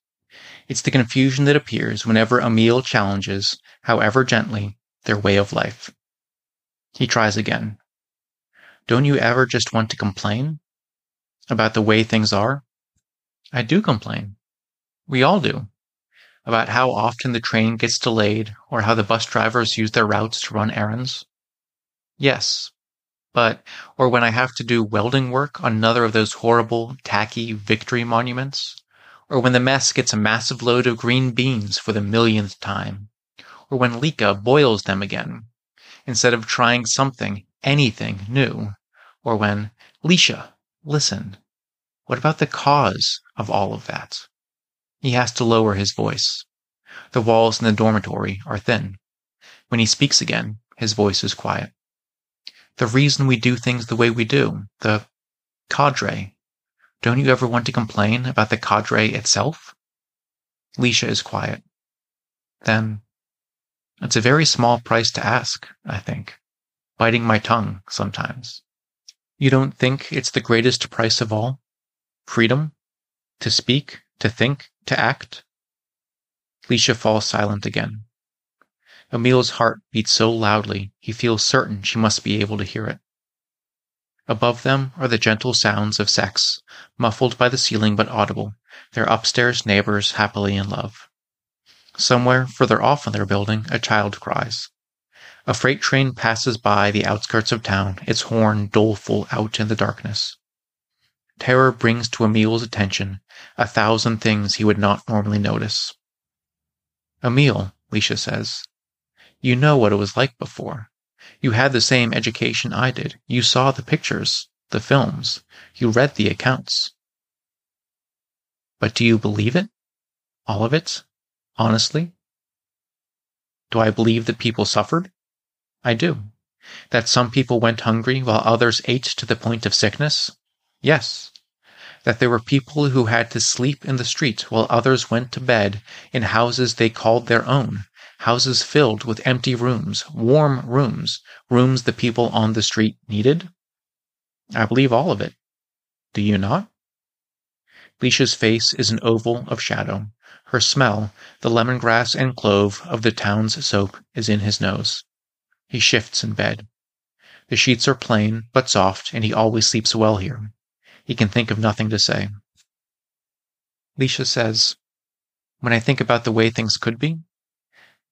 It's the confusion that appears whenever Emil challenges, however gently, their way of life. He tries again. Don't you ever just want to complain? About the way things are? I do complain. We all do. About how often the train gets delayed or how the bus drivers use their routes to run errands? Yes. But, or when I have to do welding work on another of those horrible, tacky victory monuments? Or when the mess gets a massive load of green beans for the millionth time, or when Lika boils them again, instead of trying something, anything new, or when, Lisha, listen, what about the cause of all of that? He has to lower his voice. The walls in the dormitory are thin. When he speaks again, his voice is quiet. The reason we do things the way we do, the cadre, don't you ever want to complain about the cadre itself? Lisha is quiet. Then, it's a very small price to ask, I think, biting my tongue sometimes. You don't think it's the greatest price of all? Freedom? To speak To think, to act? Lisha falls silent again. Emil's heart beats so loudly he feels certain she must be able to hear it. Above them are the gentle sounds of sex, muffled by the ceiling but audible, their upstairs neighbors happily in love. Somewhere further off in their building, a child cries. A freight train passes by the outskirts of town, its horn doleful out in the darkness. Terror brings to Emil's attention a thousand things he would not normally notice. Emil, Lisha says, you know what it was like before. You had the same education I did. You saw the pictures, the films. You read the accounts. But do you believe it? All of it? Honestly? Do I believe that people suffered? I do. That some people went hungry while others ate to the point of sickness? Yes. That there were people who had to sleep in the street while others went to bed in houses they called their own, houses filled with empty rooms, warm rooms, rooms the people on the street needed? I believe all of it. Do you not? Lisha's face is an oval of shadow. Her smell, the lemongrass and clove of the town's soap, is in his nose. He shifts in bed. The sheets are plain but soft, and he always sleeps well here. He can think of nothing to say. Lisha says, When I think about the way things could be,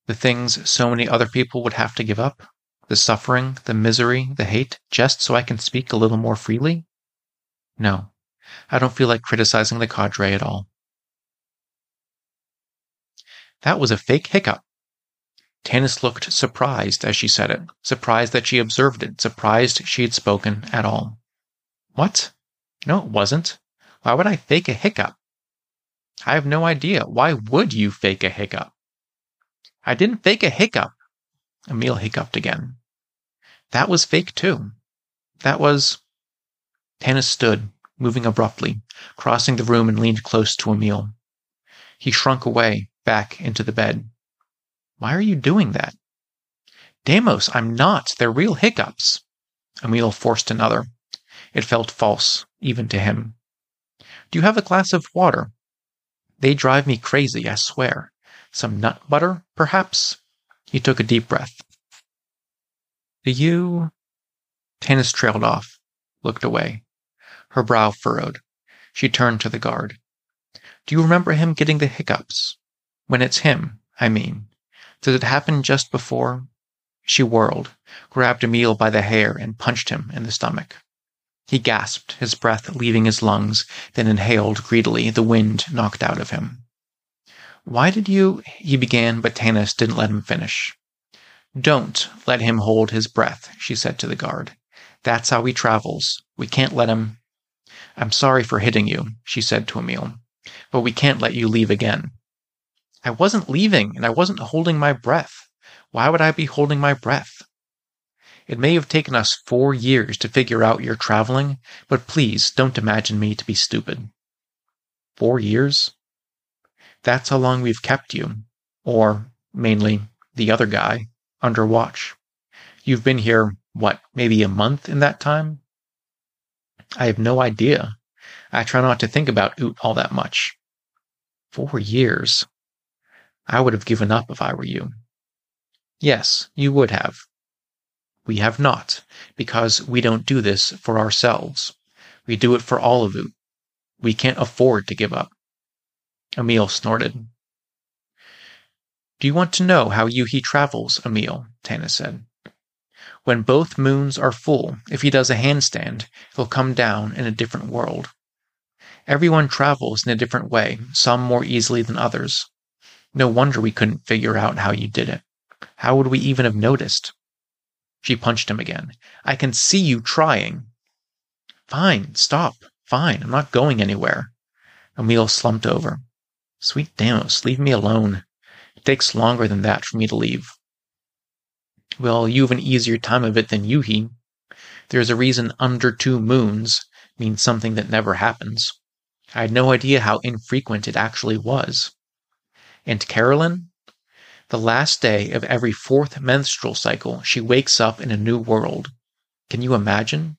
the things so many other people would have to give up, the suffering, the misery, the hate, just so I can speak a little more freely? No, I don't feel like criticizing the cadre at all. That was a fake hiccup. Tanis looked surprised as she said it, surprised that she observed it, surprised she had spoken at all. What? No, it wasn't. Why would I fake a hiccup? I have no idea. Why would you fake a hiccup? I didn't fake a hiccup. Emil hiccuped again. That was fake too. That was. Tanis stood, moving abruptly, crossing the room and leaned close to Emil. He shrunk away, back into the bed. Why are you doing that? Deimos, I'm not. They're real hiccups. Emil forced another. It felt false, even to him. Do you have a glass of water? They drive me crazy, I swear. Some nut butter, perhaps? He took a deep breath. Do you. Tanis trailed off, looked away. Her brow furrowed. She turned to the guard. Do you remember him getting the hiccups? When it's him, I mean. Did it happen just before? She whirled, grabbed Emil by the hair, and punched him in the stomach. He gasped, his breath leaving his lungs, then inhaled greedily, the wind knocked out of him. Why did you? he began, but Tanis didn't let him finish. Don't let him hold his breath, she said to the guard. That's how he travels. We can't let him. I'm sorry for hitting you, she said to Emil, but we can't let you leave again. I wasn't leaving, and I wasn't holding my breath. Why would I be holding my breath? It may have taken us four years to figure out you're traveling, but please don't imagine me to be stupid. Four years? That's how long we've kept you, or mainly the other guy, under watch. You've been here, what, maybe a month in that time? I have no idea. I try not to think about Oot all that much. Four years. I would have given up if I were you. Yes, you would have. We have not, because we don't do this for ourselves. We do it for all of Oot. We can't afford to give up. Emil snorted. Do you want to know how Yuhi travels, Emil? Tanis said. When both moons are full, if he does a handstand, he'll come down in a different world. Everyone travels in a different way, some more easily than others. No wonder we couldn't figure out how you did it. How would we even have noticed? She punched him again. I can see you trying. Fine, stop. Fine, I'm not going anywhere. Emil slumped over. Sweet Deimos, leave me alone. It takes longer than that for me to leave. Well, you have an easier time of it than Yuhi. There's a reason under two moons means something that never happens. I had no idea how infrequent it actually was. And Carolyn? The last day of every fourth menstrual cycle, she wakes up in a new world. Can you imagine?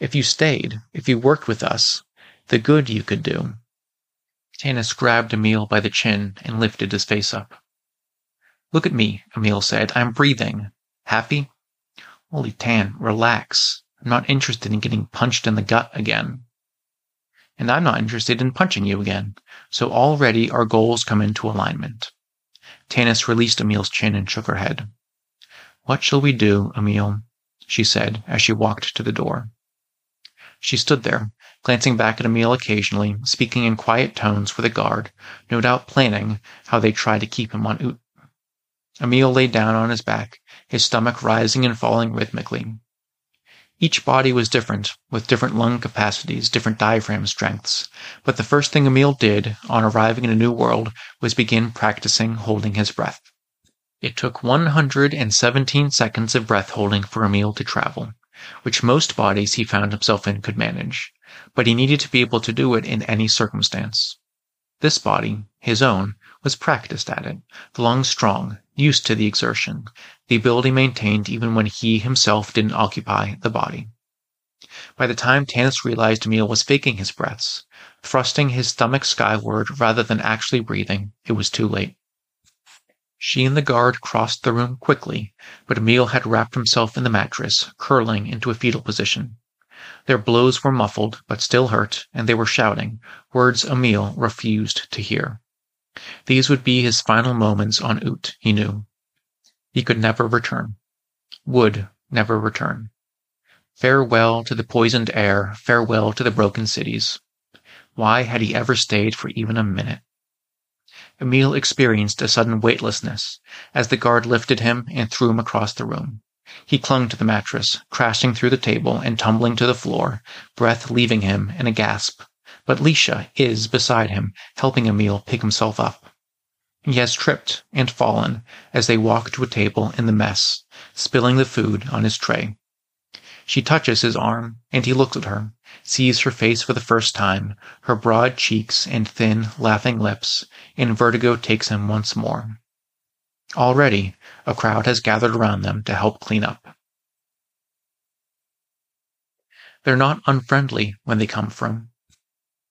If you stayed, if you worked with us, the good you could do. Tanis grabbed Emil by the chin and lifted his face up. Look at me, Emil said. I'm breathing. Happy? Holy Tan, relax. I'm not interested in getting punched in the gut again. And I'm not interested in punching you again. So already our goals come into alignment. Tanis released Emil's chin and shook her head. What shall we do, Emil? she said as she walked to the door. She stood there, glancing back at Emil occasionally, speaking in quiet tones with the guard, no doubt planning how they'd try to keep him on Oot. Emil lay down on his back, his stomach rising and falling rhythmically. Each body was different, with different lung capacities, different diaphragm strengths, but the first thing Emil did on arriving in a new world was begin practicing holding his breath. It took 117 seconds of breath holding for Emil to travel, which most bodies he found himself in could manage, but he needed to be able to do it in any circumstance. This body, his own, was practiced at it, the lungs strong, used to the exertion, the ability maintained even when he himself didn't occupy the body. By the time Tanis realized Emil was faking his breaths, thrusting his stomach skyward rather than actually breathing, it was too late. She and the guard crossed the room quickly, but Emil had wrapped himself in the mattress, curling into a fetal position. Their blows were muffled, but still hurt, and they were shouting, words Emil refused to hear. These would be his final moments on Oot, he knew. He could never return. Would never return. Farewell to the poisoned air, farewell to the broken cities. Why had he ever stayed for even a minute? Emil experienced a sudden weightlessness as the guard lifted him and threw him across the room. He clung to the mattress, crashing through the table and tumbling to the floor, breath leaving him in a gasp but Lisha is beside him, helping Emil pick himself up. He has tripped and fallen as they walk to a table in the mess, spilling the food on his tray. She touches his arm, and he looks at her, sees her face for the first time, her broad cheeks and thin, laughing lips, and vertigo takes him once more. Already, a crowd has gathered around them to help clean up. They're not unfriendly when they come from.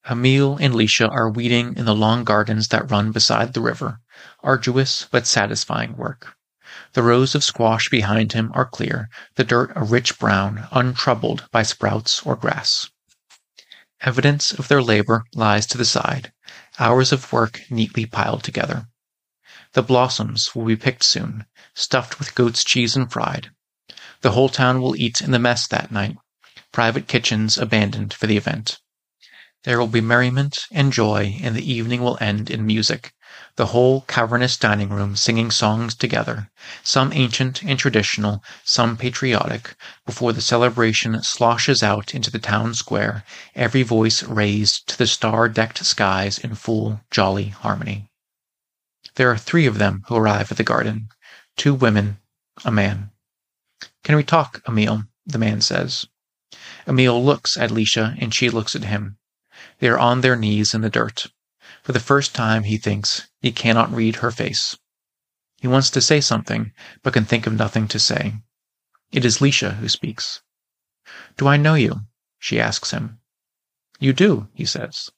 Emil and Lisha are weeding in the long gardens that run beside the river, arduous but satisfying work. The rows of squash behind him are clear, the dirt a rich brown, untroubled by sprouts or grass. Evidence of their labor lies to the side, hours of work neatly piled together. The blossoms will be picked soon, stuffed with goat's cheese and fried. The whole town will eat in the mess that night, private kitchens abandoned for the event. There will be merriment and joy, and the evening will end in music, the whole cavernous dining room singing songs together, some ancient and traditional, some patriotic, before the celebration sloshes out into the town square, every voice raised to the star-decked skies in full, jolly harmony. There are three of them who arrive at the garden, two women, a man. Can we talk, Emil? the man says. Emil looks at Lisha, and she looks at him. They are on their knees in the dirt. For the first time, he thinks, he cannot read her face. He wants to say something, but can think of nothing to say. It is Lisha who speaks. Do I know you? she asks him. You do, he says,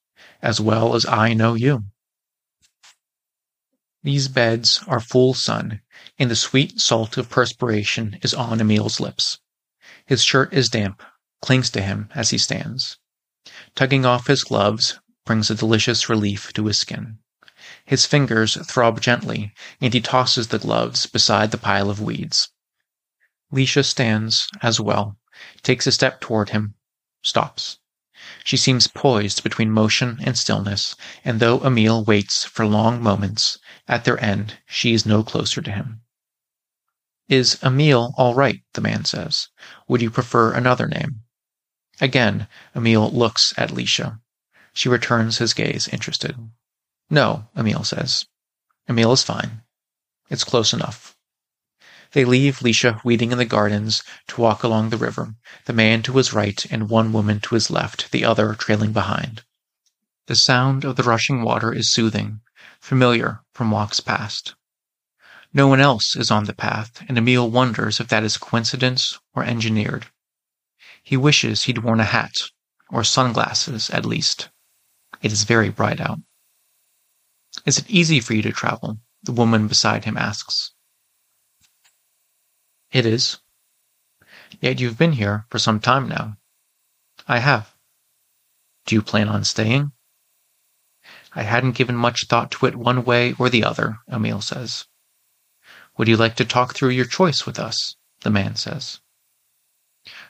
as well as I know you. These beds are full sun, and the sweet salt of perspiration is on Emil's lips. His shirt is damp, clings to him as he stands. Tugging off his gloves brings a delicious relief to his skin. His fingers throb gently, and he tosses the gloves beside the pile of weeds. Lisha stands, as well, takes a step toward him, stops. She seems poised between motion and stillness, and though Emil waits for long moments, at their end she is no closer to him. Is Emil all right? the man says. Would you prefer another name? Again, Emil looks at Lisha. She returns his gaze, interested. No, Emil says. Emil is fine. It's close enough. They leave Lisha weeding in the gardens to walk along the river, the man to his right and one woman to his left, the other trailing behind. The sound of the rushing water is soothing, familiar from walks past. No one else is on the path, and Emil wonders if that is coincidence or engineered. He wishes he'd worn a hat, or sunglasses at least. It is very bright out. Is it easy for you to travel? The woman beside him asks. It is. Yet you've been here for some time now. I have. Do you plan on staying? I hadn't given much thought to it one way or the other, Emil says. Would you like to talk through your choice with us? The man says.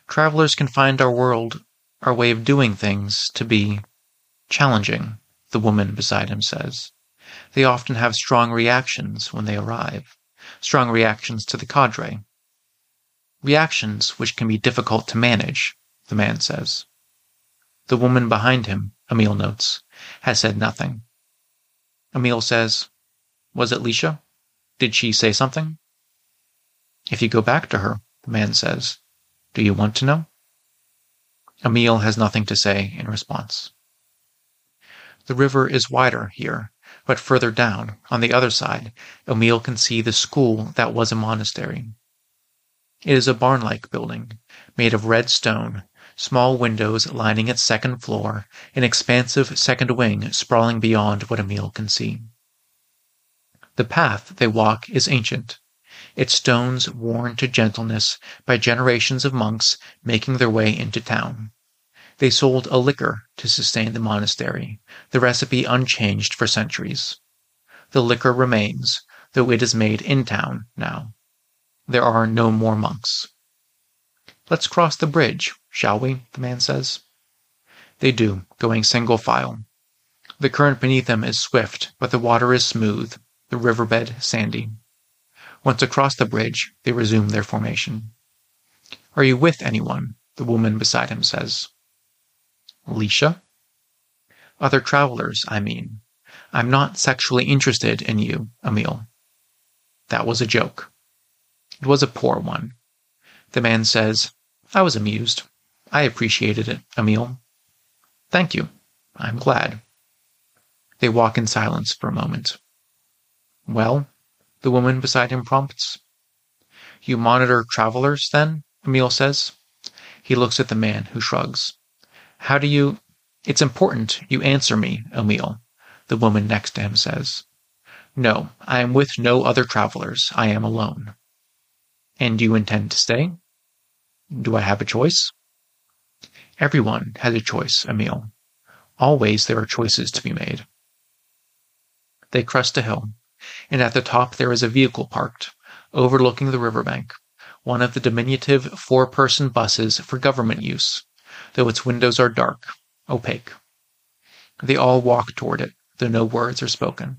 Travelers can find our world, our way of doing things, to be challenging, the woman beside him says. They often have strong reactions when they arrive, strong reactions to the cadre. Reactions which can be difficult to manage, the man says. The woman behind him, Emil notes, has said nothing. Emil says, Was it Lisha? Did she say something? If you go back to her, the man says, Do you want to know? Emil has nothing to say in response. The river is wider here, but further down, on the other side, Emil can see the school that was a monastery. It is a barn like building, made of red stone, small windows lining its second floor, an expansive second wing sprawling beyond what Emil can see. The path they walk is ancient, its stones worn to gentleness by generations of monks making their way into town. They sold a liquor to sustain the monastery, the recipe unchanged for centuries. The liquor remains, though it is made in town now. There are no more monks. Let's cross the bridge, shall we? the man says. They do, going single file. The current beneath them is swift, but the water is smooth, the riverbed sandy. Once across the bridge, they resume their formation. Are you with anyone? the woman beside him says. Lisha? Other travelers, I mean. I'm not sexually interested in you, Emil. That was a joke. It was a poor one. The man says, I was amused. I appreciated it, Emil. Thank you. I'm glad. They walk in silence for a moment. Well, the woman beside him prompts. You monitor travelers, then? Emil says. He looks at the man, who shrugs. How do you. It's important you answer me, Emil, the woman next to him says. No, I am with no other travelers. I am alone. And do you intend to stay? Do I have a choice? Everyone has a choice, Emil. Always there are choices to be made. They crest a hill, and at the top there is a vehicle parked, overlooking the riverbank, one of the diminutive four person buses for government use, though its windows are dark, opaque. They all walk toward it, though no words are spoken.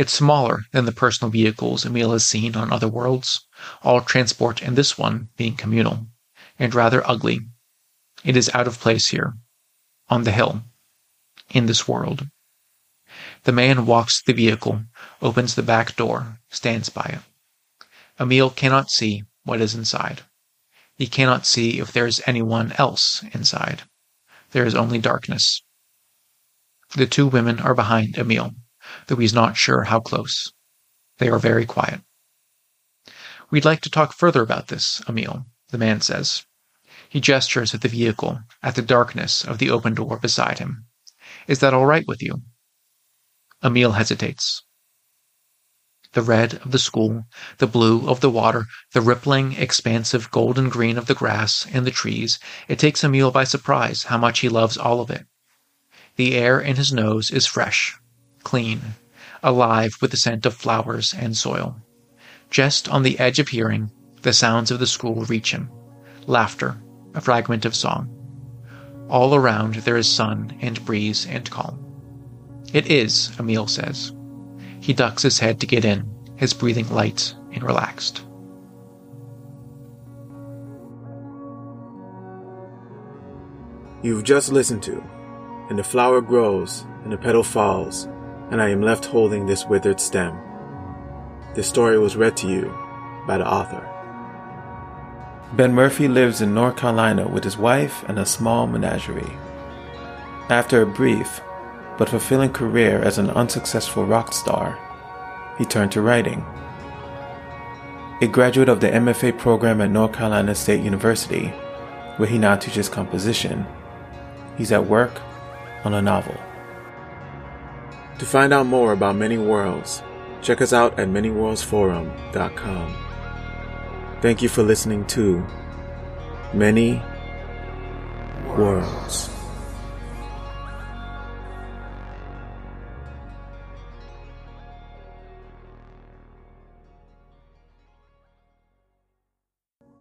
It's smaller than the personal vehicles Emil has seen on other worlds, all transport in this one being communal, and rather ugly. It is out of place here, on the hill, in this world. The man walks the vehicle, opens the back door, stands by it. Emil cannot see what is inside. He cannot see if there is anyone else inside. There is only darkness. The two women are behind Emil, though he's not sure how close. They are very quiet. We'd like to talk further about this, Emil, the man says. He gestures at the vehicle, at the darkness of the open door beside him. Is that all right with you? Emil hesitates. The red of the school, the blue of the water, the rippling, expansive golden green of the grass and the trees, it takes Emil by surprise how much he loves all of it. The air in his nose is fresh, clean, alive with the scent of flowers and soil. Just on the edge of hearing, the sounds of the school reach him laughter, a fragment of song. All around there is sun and breeze and calm. It is, Emil says. He ducks his head to get in, his breathing light and relaxed. You've just listened to And the Flower Grows, and the Petal Falls, and I am left holding this withered stem. This story was read to you by the author. Ben Murphy lives in North Carolina with his wife and a small menagerie. After a brief but fulfilling career as an unsuccessful rock star, he turned to writing. A graduate of the MFA program at North Carolina State University, where he now teaches composition, he's at work on a novel. To find out more about Many Worlds, check us out at manyworldsforum.com. Thank you for listening to Many Worlds.